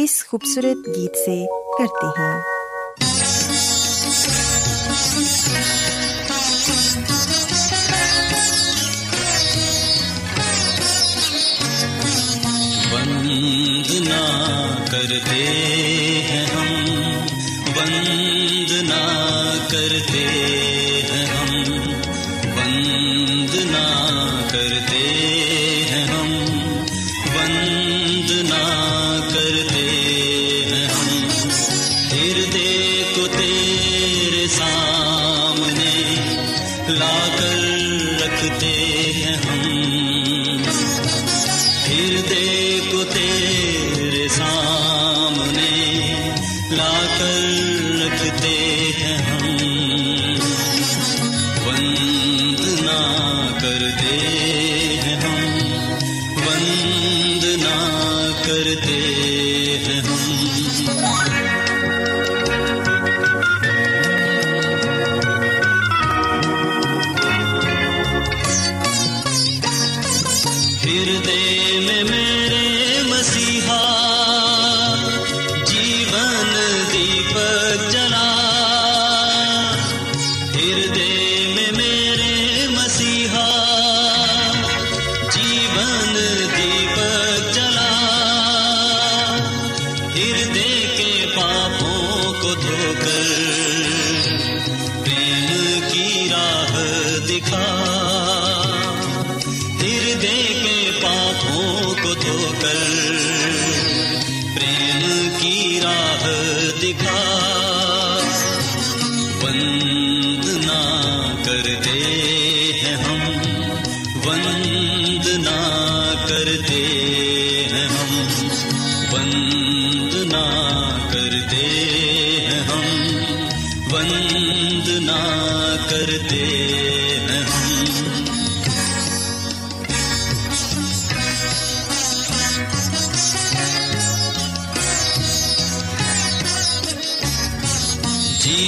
اس خوبصورت گیت سے کرتے ہیں۔ وندنا کرتے ہیں ہم، وندنا کرتے ہیں ہم، وندنا کرتے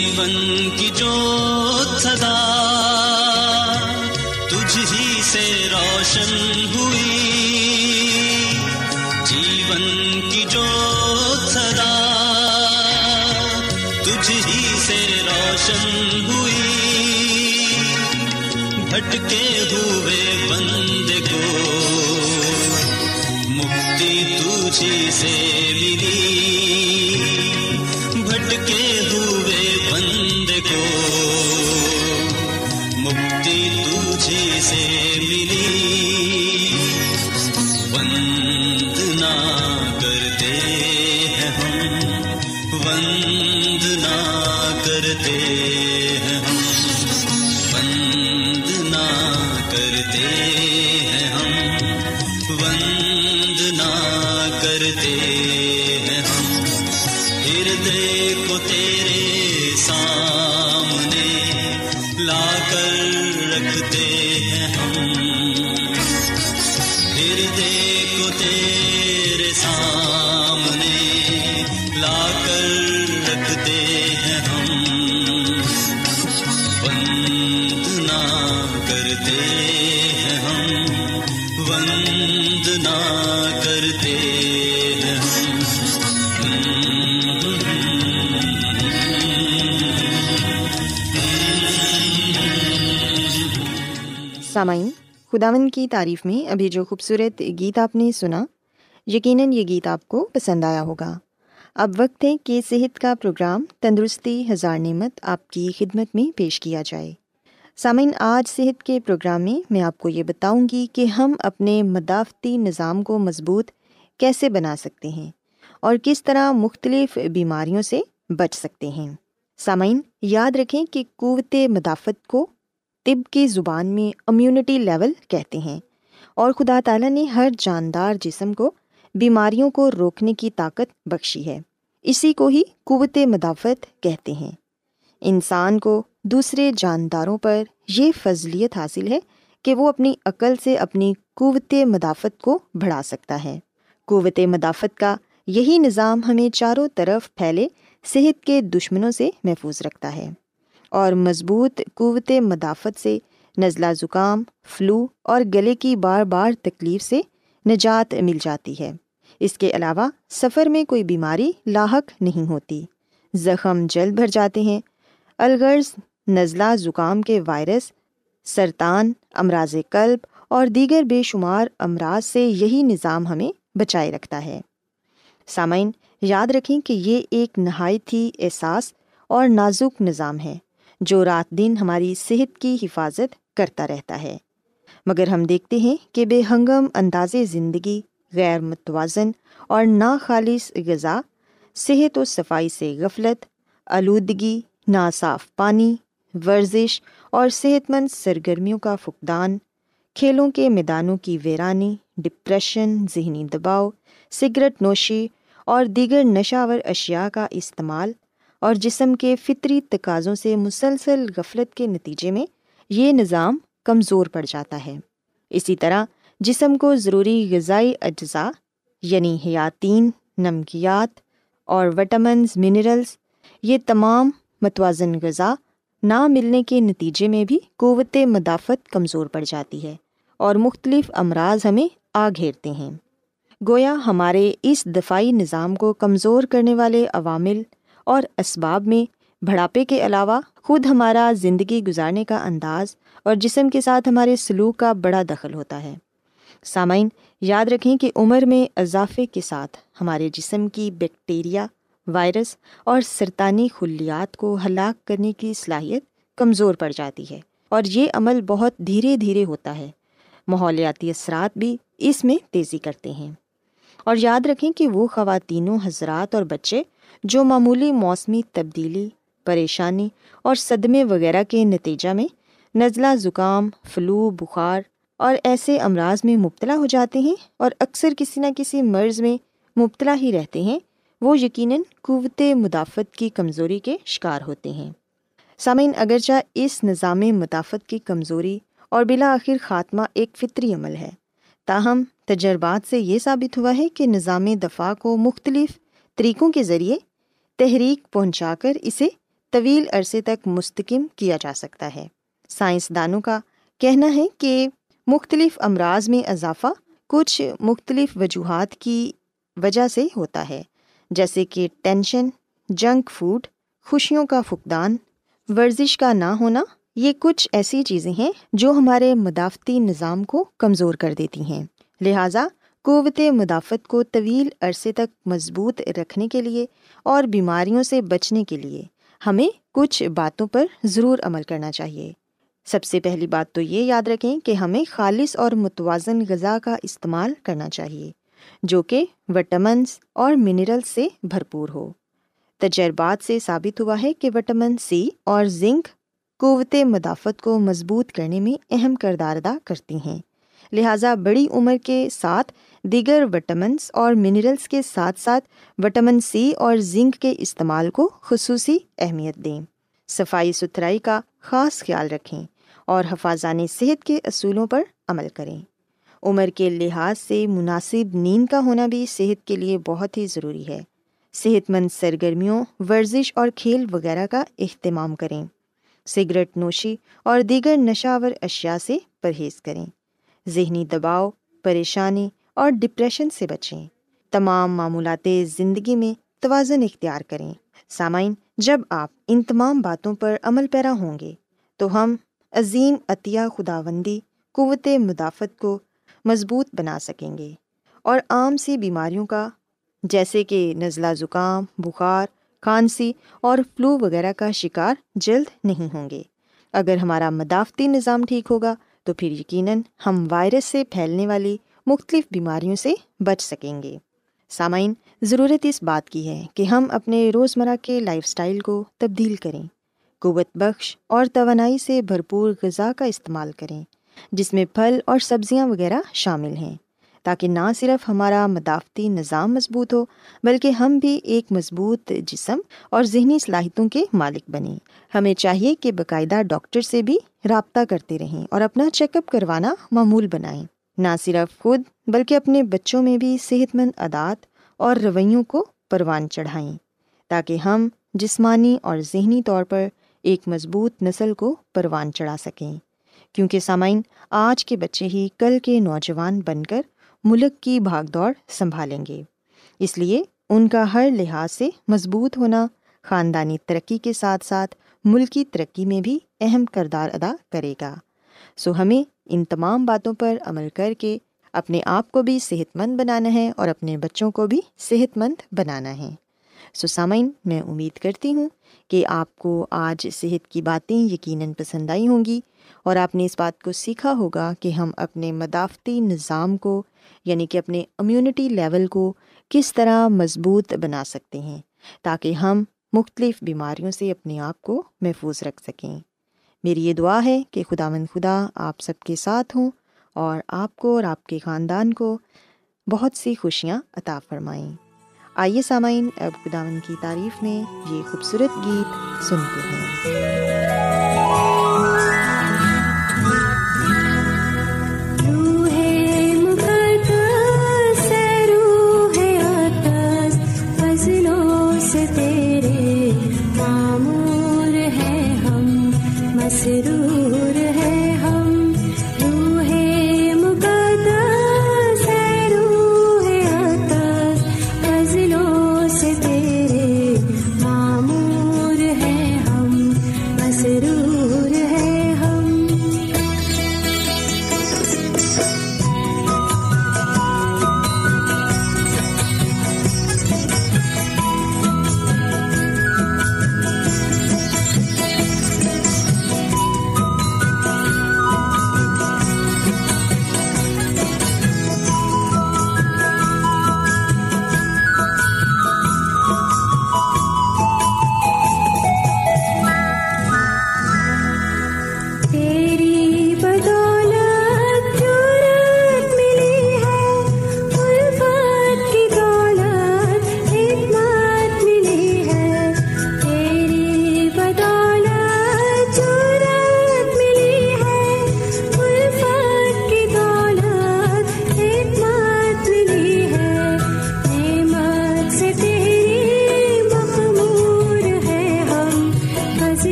جیون کی جو سدا تجھ ہی سے روشن ہوئی جیون کی جو سدا تجھ ہی سے روشن ہوئی بھٹکے ہوئے بند کو مکتی تجھی سے ملی سامعین خداون کی تعریف میں ابھی جو خوبصورت گیت آپ نے سنا، یقیناً یہ گیت آپ کو پسند آیا ہوگا۔ اب وقت ہے کہ صحت کا پروگرام تندرستی ہزار نعمت آپ کی خدمت میں پیش کیا جائے۔ سامعین، آج صحت کے پروگرام میں میں آپ کو یہ بتاؤں گی کہ ہم اپنے مدافعتی نظام کو مضبوط کیسے بنا سکتے ہیں اور کس طرح مختلف بیماریوں سے بچ سکتے ہیں۔ سامعین، یاد رکھیں کہ قوت مدافعت کو طب کی زبان میں امیونٹی لیول کہتے ہیں۔ اور خدا تعالیٰ نے ہر جاندار جسم کو بیماریوں کو روکنے کی طاقت بخشی ہے۔ اسی کو ہی قوت مدافعت کہتے ہیں۔ انسان کو دوسرے جانداروں پر یہ فضلیت حاصل ہے کہ وہ اپنی عقل سے اپنی قوت مدافعت کو بڑھا سکتا ہے۔ قوت مدافعت کا یہی نظام ہمیں چاروں طرف پھیلے صحت کے دشمنوں سے محفوظ رکھتا ہے۔ اور مضبوط قوت مدافعت سے، نزلہ زکام، فلو اور گلے کی بار بار تکلیف سے نجات مل جاتی ہے۔ اس کے علاوہ، سفر میں کوئی بیماری لاحق نہیں ہوتی۔ زخم جلد بھر جاتے ہیں۔ الغرض نزلہ زکام کے وائرس، سرطان، امراض قلب اور دیگر بے شمار امراض سے یہی نظام ہمیں بچائے رکھتا ہے۔ سامعین، یاد رکھیں کہ یہ ایک نہایت ہی احساس اور نازک نظام ہے۔ جو رات دن ہماری صحت کی حفاظت کرتا رہتا ہے۔ مگر ہم دیکھتے ہیں کہ بے ہنگم انداز زندگی، غیر متوازن اور ناخالص غذا، صحت و صفائی سے غفلت، آلودگی، ناصاف پانی، ورزش اور صحت مند سرگرمیوں کا فقدان، کھیلوں کے میدانوں کی ویرانی، ڈپریشن، ذہنی دباؤ، سگریٹ نوشی اور دیگر نشاور اشیاء کا استعمال اور جسم کے فطری تقاضوں سے مسلسل غفلت کے نتیجے میں یہ نظام کمزور پڑ جاتا ہے۔ اسی طرح جسم کو ضروری غذائی اجزاء یعنی حیاتین، نمکیات اور وٹامنز منرلس یہ تمام متوازن غذا نہ ملنے کے نتیجے میں بھی قوت مدافعت کمزور پڑ جاتی ہے اور مختلف امراض ہمیں آ گھیرتے ہیں۔ گویا ہمارے اس دفاعی نظام کو کمزور کرنے والے عوامل اور اسباب میں بڑھاپے کے علاوہ خود ہمارا زندگی گزارنے کا انداز اور جسم کے ساتھ ہمارے سلوک کا بڑا دخل ہوتا ہے۔ سامعین، یاد رکھیں کہ عمر میں اضافے کے ساتھ ہمارے جسم کی بیکٹیریا، وائرس اور سرطانی خلیات کو ہلاک کرنے کی صلاحیت کمزور پڑ جاتی ہے اور یہ عمل بہت دھیرے دھیرے ہوتا ہے۔ ماحولیاتی اثرات بھی اس میں تیزی کرتے ہیں۔ اور یاد رکھیں کہ وہ خواتین و حضرات اور بچے جو معمولی موسمی تبدیلی، پریشانی اور صدمے وغیرہ کے نتیجہ میں نزلہ زکام، فلو، بخار اور ایسے امراض میں مبتلا ہو جاتے ہیں اور اکثر کسی نہ کسی مرض میں مبتلا ہی رہتے ہیں، وہ یقیناً قوت مدافعت کی کمزوری کے شکار ہوتے ہیں۔ سامعین، اگرچہ اس نظام مدافعت کی کمزوری اور بلاآخر خاتمہ ایک فطری عمل ہے، تاہم تجربات سے یہ ثابت ہوا ہے کہ نظام دفاع کو مختلف طریقوں کے ذریعے تحریک پہنچا کر اسے طویل عرصے تک مستقم کیا جا سکتا ہے۔ سائنسدانوں کا کہنا ہے کہ مختلف امراض میں اضافہ کچھ مختلف وجوہات کی وجہ سے ہوتا ہے، جیسے کہ ٹینشن، جنک فوڈ، خوشیوں کا فقدان، ورزش کا نہ ہونا، یہ کچھ ایسی چیزیں ہیں جو ہمارے مدافعتی نظام کو کمزور کر دیتی ہیں۔ لہٰذا قوت مدافعت کو طویل عرصے تک مضبوط رکھنے کے لیے اور بیماریوں سے بچنے کے لیے ہمیں کچھ باتوں پر ضرور عمل کرنا چاہیے۔ سب سے پہلی بات تو یہ یاد رکھیں کہ ہمیں خالص اور متوازن غذا کا استعمال کرنا چاہیے، جو کہ وٹامنس اور منرل سے بھرپور ہو۔ تجربات سے ثابت ہوا ہے کہ وٹامن سی اور زنک قوت مدافعت کو مضبوط کرنے میں اہم کردار ادا کرتی ہیں۔ لہٰذا بڑی عمر کے ساتھ دیگر وٹامنس اور منرلس کے ساتھ ساتھ وٹامن سی اور زنک کے استعمال کو خصوصی اہمیت دیں۔ صفائی ستھرائی کا خاص خیال رکھیں اور حفاظان صحت کے اصولوں پر عمل کریں۔ عمر کے لحاظ سے مناسب نیند کا ہونا بھی صحت کے لیے بہت ہی ضروری ہے۔ صحت مند سرگرمیوں، ورزش اور کھیل وغیرہ کا اہتمام کریں۔ سگریٹ نوشی اور دیگر نشاور اشیاء سے پرہیز کریں۔ ذہنی دباؤ، پریشانی اور ڈپریشن سے بچیں۔ تمام معمولات زندگی میں توازن اختیار کریں۔ سامعین، جب آپ ان تمام باتوں پر عمل پیرا ہوں گے، تو ہم عظیم عطیہ خداوندی قوت مدافعت کو مضبوط بنا سکیں گے۔ اور عام سی بیماریوں کا، جیسے کہ نزلہ زکام، بخار، کھانسی اور فلو وغیرہ کا شکار جلد نہیں ہوں گے۔ اگر ہمارا مدافعتی نظام ٹھیک ہوگا تو پھر یقیناً ہم وائرس سے پھیلنے والی مختلف بیماریوں سے بچ سکیں گے۔ سامعین، ضرورت اس بات کی ہے کہ ہم اپنے روزمرہ کے لائف اسٹائل کو تبدیل کریں، قوت بخش اور توانائی سے بھرپور غذا کا استعمال کریں، جس میں پھل اور سبزیاں وغیرہ شامل ہیں۔ تاکہ نہ صرف ہمارا مدافعتی نظام مضبوط ہو، بلکہ ہم بھی ایک مضبوط جسم اور ذہنی صلاحیتوں کے مالک بنیں۔ ہمیں چاہیے کہ باقاعدہ ڈاکٹر سے بھی رابطہ کرتے رہیں اور اپنا چیک اپ کروانا معمول بنائیں۔ نہ صرف خود، بلکہ اپنے بچوں میں بھی صحت مند عادات اور رویوں کو پروان چڑھائیں، تاکہ ہم جسمانی اور ذہنی طور پر ایک مضبوط نسل کو پروان چڑھا سکیں۔ کیونکہ سامعین، آج کے بچے ہی کل کے نوجوان بن کر ملک کی بھاگ دوڑ سنبھالیں گے۔ اس لیے ان کا ہر لحاظ سے مضبوط ہونا، خاندانی ترقی کے ساتھ ساتھ ملکی ترقی میں بھی اہم کردار ادا کرے گا۔ سو ہمیں ان تمام باتوں پر عمل کر کے اپنے آپ کو بھی صحت مند بنانا ہے اور اپنے بچوں کو بھی صحت مند بنانا ہے۔ سو سامعین، میں امید کرتی ہوں کہ آپ کو آج صحت کی باتیں یقیناً پسند آئی ہوں گی اور آپ نے اس بات کو سیکھا ہوگا کہ ہم اپنے مدافعتی نظام کو یعنی کہ اپنے امیونٹی لیول کو کس طرح مضبوط بنا سکتے ہیں تاکہ ہم مختلف بیماریوں سے اپنے آپ کو محفوظ رکھ سکیں۔ میری یہ دعا ہے کہ خدا مند خدا آپ سب کے ساتھ ہوں اور آپ کو اور آپ کے خاندان کو بہت سی خوشیاں عطا فرمائیں۔ آئیے سامعین اب خداون کی تعریف میں یہ خوبصورت گیت سنتے ہیں۔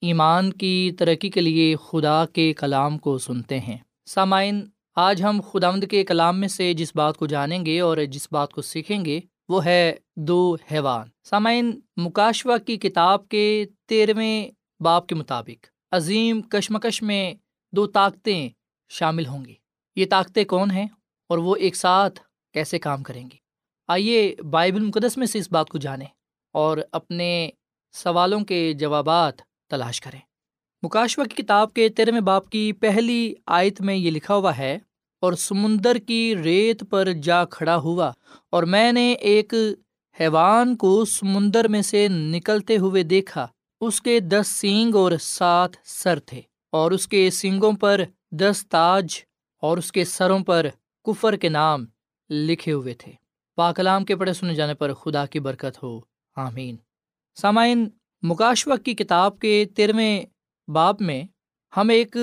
ایمان کی ترقی کے لیے خدا کے کلام کو سنتے ہیں۔ سامعین، آج ہم خدامد کے کلام میں سے جس بات کو جانیں گے اور جس بات کو سیکھیں گے، وہ ہے دو حیوان۔ سامعین مکاشوہ کی کتاب کے تیرہویں باپ کے مطابق عظیم کشمکش میں دو طاقتیں شامل ہوں گی۔ یہ طاقتیں کون ہیں اور وہ ایک ساتھ کیسے کام کریں گی؟ آئیے بائبل مقدس میں سے اس بات کو جانیں اور اپنے سوالوں کے جوابات تلاش کریں۔ مکاشوہ کی کتاب کے تیرہویں باپ کی پہلی آیت میں یہ لکھا ہوا ہے، اور سمندر کی ریت پر جا کھڑا ہوا، اور میں نے ایک حیوان کو سمندر میں سے نکلتے ہوئے دیکھا۔ اس کے دس سینگ اور سات سر تھے، اور اس کے سینگوں پر دس تاج، اور اس کے سروں پر کفر کے نام لکھے ہوئے تھے۔ پاکلام کے پڑھے سنے جانے پر خدا کی برکت ہو۔ آمین۔ سامعین مکاشوہ کی کتاب کے تیرہویں باپ میں ہم ایک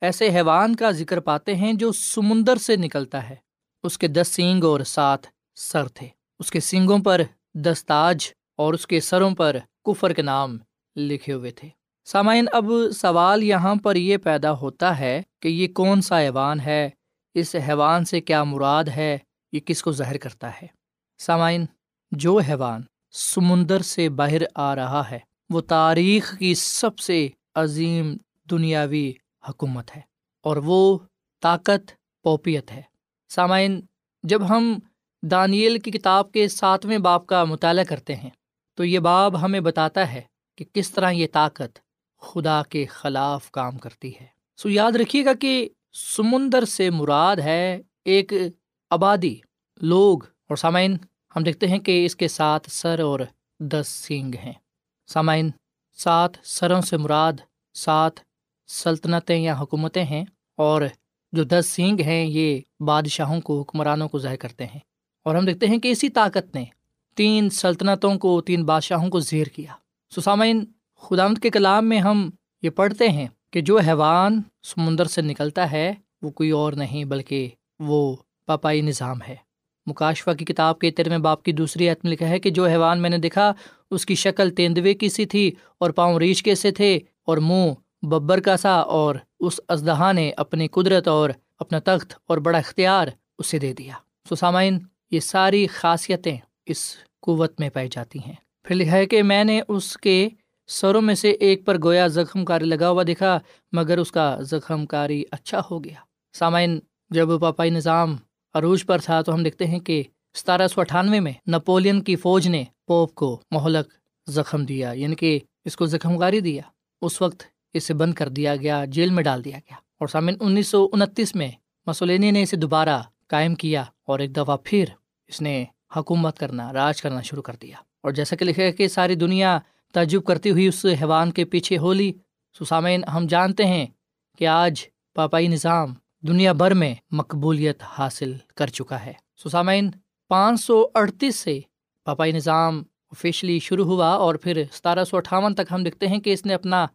ایسے حیوان کا ذکر پاتے ہیں جو سمندر سے نکلتا ہے۔ اس کے دس سینگ اور سات سر تھے۔ اس کے سینگوں پر دس تاج اور اس کے سروں پر کفر کے نام لکھے ہوئے تھے۔ سامعین، اب سوال یہاں پر یہ پیدا ہوتا ہے کہ یہ کون سا حیوان ہے؟ اس حیوان سے کیا مراد ہے؟ یہ کس کو ظاہر کرتا ہے؟ سامعین، جو حیوان سمندر سے باہر آ رہا ہے وہ تاریخ کی سب سے عظیم دنیاوی حکومت ہے اور وہ طاقت پوپیت ہے۔ سامعین، جب ہم دانیل کی کتاب کے ساتویں باپ کا مطالعہ کرتے ہیں، تو یہ باب ہمیں بتاتا ہے کہ کس طرح یہ طاقت خدا کے خلاف کام کرتی ہے۔ سو یاد رکھیے گا کہ سمندر سے مراد ہے ایک آبادی، لوگ۔ اور سامعین، ہم دیکھتے ہیں کہ اس کے ساتھ سر اور دس سینگ ہیں۔ سامعین، سات سروں سے مراد سات سلطنتیں یا حکومتیں ہیں اور جو دس سینگ ہیں یہ بادشاہوں کو، حکمرانوں کو ظاہر کرتے ہیں۔ اور ہم دیکھتے ہیں کہ اسی طاقت نے تین سلطنتوں کو، تین بادشاہوں کو زیر کیا۔ سسامین خدامت کے کلام میں ہم یہ پڑھتے ہیں کہ جو حیوان سمندر سے نکلتا ہے وہ کوئی اور نہیں بلکہ وہ پاپائی نظام ہے۔ مکاشفہ کی کتاب کے تیرہویں باپ کی دوسری عتم لکھا ہے کہ جو حیوان میں نے دیکھا، اس کی شکل تیندوے کی سی تھی اور پاؤں ریچھ کے سے تھے اور منہ ببر کا سا اور اس ازدہا نے اپنی قدرت اور اپنا تخت اور بڑا اختیار اسے دے دیا۔ سسامین یہ ساری خاصیتیں اس قوت میں پائی جاتی ہیں۔ پھر لکھا ہے کہ میں نے اس کے سروں میں سے ایک پر گویا زخم کاری لگا ہوا دکھا مگر اس کا زخم کاری اچھا ہو گیا۔ سامعین، جب پاپائی نظام عروج پر تھا تو ہم دیکھتے ہیں کہ ستارہ سو اٹھانوے میں نپولین کی فوج نے پوپ کو مہلک زخم دیا یعنی کہ اس کو زخم کاری دیا۔ اس وقت اسے بند کر دیا گیا، جیل میں ڈال دیا گیا۔ اور سامن انیس سو انتیس میں مسولینی نے اسے دوبارہ قائم کیا اور ایک دفعہ پھر اس نے حکومت کرنا، راج کرنا شروع کر دیا۔ اور جیسا کہ لکھا کہ ساری دنیا تعجب کرتی ہوئی اس حیوان کے پیچھے ہو لی سسامین ہم جانتے ہیں کہ آج پاپائی نظام دنیا بھر میں مقبولیت حاصل کر چکا ہے۔ سسامین پانچ سو اڑتیس سے پاپائی نظام آفیشلی شروع ہوا اور پھر ستارہ سو اٹھاون تک ہم دیکھتے ہیں کہ اس نے اپنا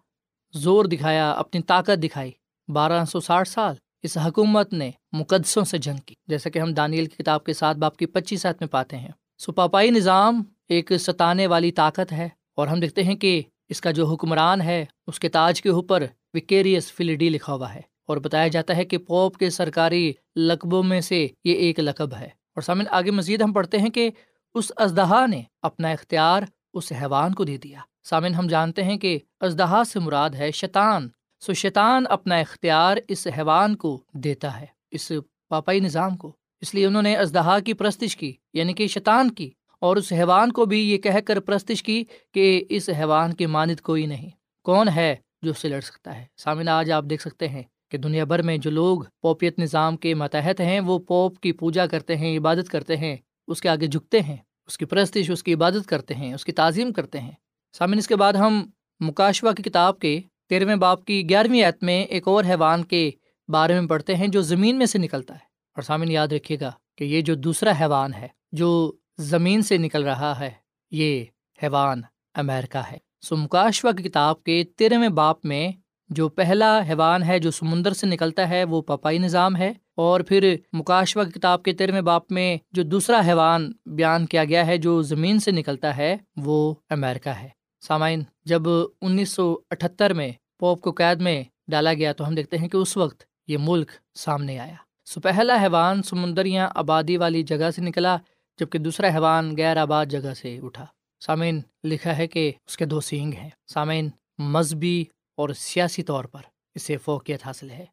زور دکھایا، اپنی طاقت دکھائی۔ بارہ سو ساٹھ سال اس حکومت نے مقدسوں سے جنگ کی، جیسا کہ ہم دانیل کی کتاب کے ساتھ باپ کی پچیس ساتھ میں پاتے ہیں۔ سو پاپائی نظام ایک ستانے والی طاقت ہے اور ہم دیکھتے ہیں کہ اس کا جو حکمران ہے، اس کے تاج کے اوپر وکیریس فلیڈی لکھا ہوا ہے۔ اور بتایا جاتا ہے کہ پوپ کے سرکاری لقبوں میں سے یہ ایک لقب ہے۔ اور سامن آگے مزید ہم پڑھتے ہیں کہ اس ازدہا نے اپنا اختیار اس حیوان کو دے دیا۔ سامن ہم جانتے ہیں کہ ازدہا سے مراد ہے شیطان۔ سو شیطان اپنا اختیار اس حیوان کو دیتا ہے، اس پاپائی نظام کو۔ اس لیے انہوں نے ازدہا کی پرستش کی یعنی کہ شیطان کی، اور اس حیوان کو بھی یہ کہہ کر پرستش کی کہ اس حیوان کی مانند کوئی نہیں۔ کون ہے جو اس سے لڑ سکتا ہے؟ سامن آج آپ دیکھ سکتے ہیں کہ دنیا بھر میں جو لوگ پوپیت نظام کے ماتحت ہیں، وہ پوپ کی پوجا کرتے ہیں، عبادت کرتے ہیں، اس کے آگے جھکتے ہیں، اس کی پرستش، اس کی عبادت کرتے ہیں، اس کی تعظیم کرتے ہیں۔ سامن اس کے بعد ہم مکاشوا کی کتاب کے تیرہویں باپ کی گیارہویں ایت میں ایک اور حیوان کے بارے میں پڑھتے ہیں جو زمین میں سے نکلتا ہے۔ اور سامن یاد رکھیے گا کہ یہ جو دوسرا حیوان ہے، جو زمین سے نکل رہا ہے، یہ حیوان امیرکا ہے۔ سو مکاشوا کی کتاب کے تیرہویں باپ میں جو پہلا حیوان ہے جو سمندر سے نکلتا ہے، وہ پاپائی نظام ہے۔ اور پھر مکاشوا کی کتاب کے تیرہویں باپ میں جو دوسرا حیوان بیان کیا گیا ہے جو زمین سے نکلتا ہے، وہ امیرکا ہے۔ سامعین، جب انیس سو اٹھتر میں پوپ کو قید میں ڈالا گیا تو ہم دیکھتے ہیں کہ اس وقت یہ ملک سامنے آیا۔ سو پہلا حیوان سمندریاں آبادی والی جگہ سے نکلا، جبکہ دوسرا حیوان غیر آباد جگہ سے اٹھا۔ سامعین، لکھا ہے کہ اس کے دو سینگ ہیں۔ سامعین، مذہبی اور سیاسی طور پر اسے فوقیت حاصل ہے۔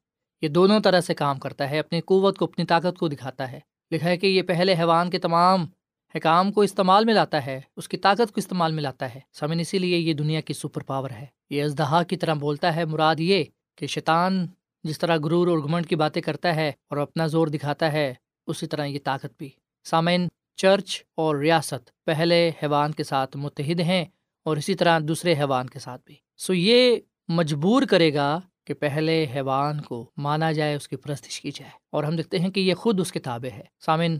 یہ دونوں طرح سے کام کرتا ہے، اپنی قوت کو، اپنی طاقت کو دکھاتا ہے۔ لکھا ہے کہ یہ پہلے حیوان کے تمام حکام کو استعمال میں لاتا ہے، اس کی طاقت کو استعمال میں لاتا ہے۔ سمن اسی لیے یہ دنیا کی سپر پاور ہے۔ یہ ازدہا کی طرح بولتا ہے۔ مراد یہ کہ شیطان جس طرح غرور اور گمنڈ کی باتیں کرتا ہے اور اپنا زور دکھاتا ہے، اسی طرح یہ طاقت بھی۔ سامعین، چرچ اور ریاست پہلے حیوان کے ساتھ متحد ہیں اور اسی طرح دوسرے حیوان کے ساتھ بھی۔ سو یہ مجبور کرے گا کہ پہلے حیوان کو مانا جائے، اس کی پرستش کی جائے۔ اور ہم دیکھتے ہیں کہ یہ خود اس کتابیں ہے۔ سامن،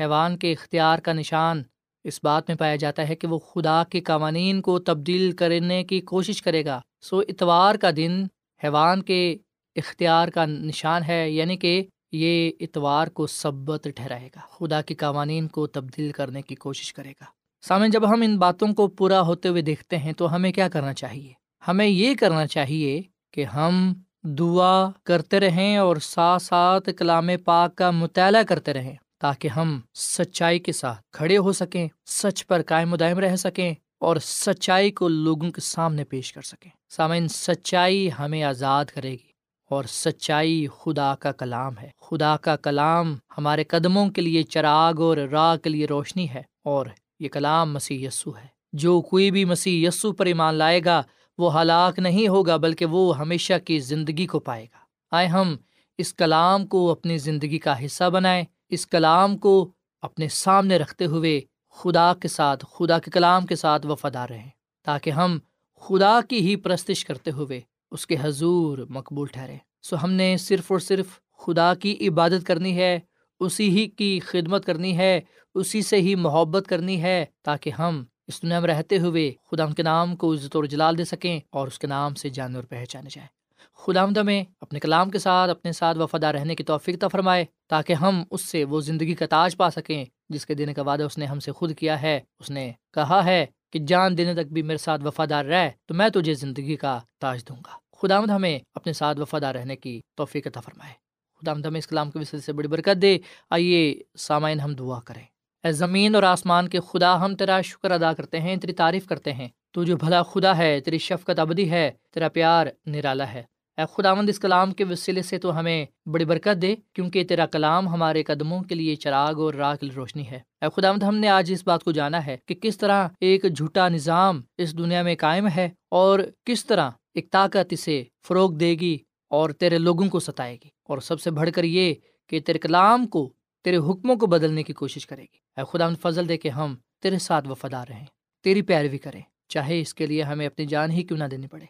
حیوان کے اختیار کا نشان اس بات میں پایا جاتا ہے کہ وہ خدا کے قوانین کو تبدیل کرنے کی کوشش کرے گا۔ سو اتوار کا دن حیوان کے اختیار کا نشان ہے یعنی کہ یہ اتوار کو سبت ٹھہرائے گا۔ خدا کے قوانین کو تبدیل کرنے کی کوشش کرے گا۔ سامن، جب ہم ان باتوں کو پورا ہوتے ہوئے دیکھتے ہیں تو ہمیں کیا کرنا چاہیے؟ ہمیں یہ کرنا چاہیے کہ ہم دعا کرتے رہیں اور ساتھ ساتھ کلام پاک کا مطالعہ کرتے رہیں تاکہ ہم سچائی کے ساتھ کھڑے ہو سکیں، سچ پر قائم و دائم رہ سکیں اور سچائی کو لوگوں کے سامنے پیش کر سکیں۔ سامعین، سچائی ہمیں آزاد کرے گی اور سچائی خدا کا کلام ہے۔ خدا کا کلام ہمارے قدموں کے لیے چراغ اور راہ کے لیے روشنی ہے اور یہ کلام مسیح یسو ہے۔ جو کوئی بھی مسیح یسو پر ایمان لائے گا وہ ہلاک نہیں ہوگا بلکہ وہ ہمیشہ کی زندگی کو پائے گا۔ آئے ہم اس کلام کو اپنی زندگی کا حصہ بنائیں، اس کلام کو اپنے سامنے رکھتے ہوئے خدا کے ساتھ، خدا کے کلام کے ساتھ وفادار رہیں، تاکہ ہم خدا کی ہی پرستش کرتے ہوئے اس کے حضور مقبول ٹھہرے سو ہم نے صرف اور صرف خدا کی عبادت کرنی ہے، اسی ہی کی خدمت کرنی ہے، اسی سے ہی محبت کرنی ہے، تاکہ ہم اس دنیا میں رہتے ہوئے خدا کے نام کو عزت اور جلال دے سکیں اور اس کے نام سے جانے اور پہچانے جائیں۔ خدا آمد میں اپنے کلام کے ساتھ، اپنے ساتھ وفادہ رہنے کی توفیق فرمائے تاکہ ہم اس سے وہ زندگی کا تاج پا سکیں جس کے دینے کا وعدہ اس نے ہم سے خود کیا ہے۔ اس نے کہا ہے کہ جان دینے تک بھی میرے ساتھ وفادار رہ تو میں تجھے زندگی کا تاج دوں گا۔ خدا آمد ہمیں اپنے ساتھ وفادار رہنے کی توفیق عطا فرمائے۔ خدا آمد ہمیں اس کلام کے وسیلے سے بڑی برکت دے۔ آئیے سامعین ہم دعا کریں۔ اے زمین اور آسمان کے خدا ہم تیرا شکر ادا کرتے ہیں، تیری تعریف کرتے ہیں۔ تو جو بھلا خدا ہے، تیری شفقت ابدی ہے، تیرا پیار نرالا ہے۔ اے خداوند، اس کلام کے وسیلے سے تو ہمیں بڑی برکت دے، کیونکہ تیرا کلام ہمارے قدموں کے لیے چراغ اور راہ کی روشنی ہے۔ اے خداوند، ہم نے آج اس بات کو جانا ہے کہ کس طرح ایک جھوٹا نظام اس دنیا میں قائم ہے اور کس طرح ایک طاقت اسے فروغ دے گی اور تیرے لوگوں کو ستائے گی۔ اور سب سے بڑھ کر یہ کہ تیرے کلام کو تیرے حکموں کو بدلنے کی کوشش کرے گی۔ اے خدا فضل دے کہ ہم تیرے ساتھ وفادار رہیں۔ تیری پیروی کریں۔ چاہے اس کے لیے ہمیں اپنی جان ہی کیوں نہ دینی پڑے۔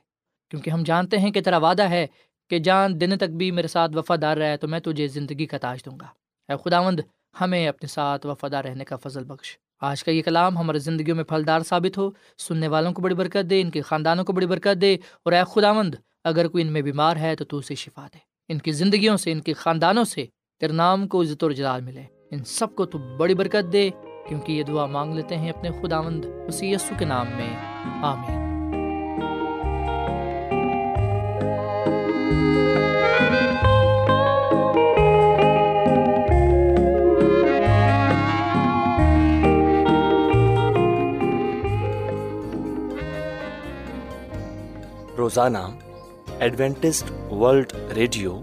کیونکہ ہم جانتے ہیں کہ تیرا وعدہ ہے کہ جان دن تک بھی میرے ساتھ وفادار رہے تو میں تجھے زندگی کا تاج دوں گا۔ اے خداوند، ہمیں اپنے ساتھ وفادار رہنے کا فضل بخش۔ آج کا یہ کلام ہمارے زندگیوں میں پھلدار ثابت ہو۔ سننے والوں کو بڑی برکت دے، ان کے خاندانوں کو بڑی برکت دے۔ اور اے خداوند، اگر کوئی ان میں بیمار ہے تو تو اسے شفا دے۔ ان کی زندگیوں سے، ان کے خاندانوں سے تیرے نام کو عزت و جلال ملے۔ ان سب کو تو بڑی برکت دے، کیونکہ یہ دعا مانگ لیتے ہیں اپنے خداوند اسی یسو کے نام میں۔ آمین۔ روزانہ ایڈوینٹسٹ ورلڈ ریڈیو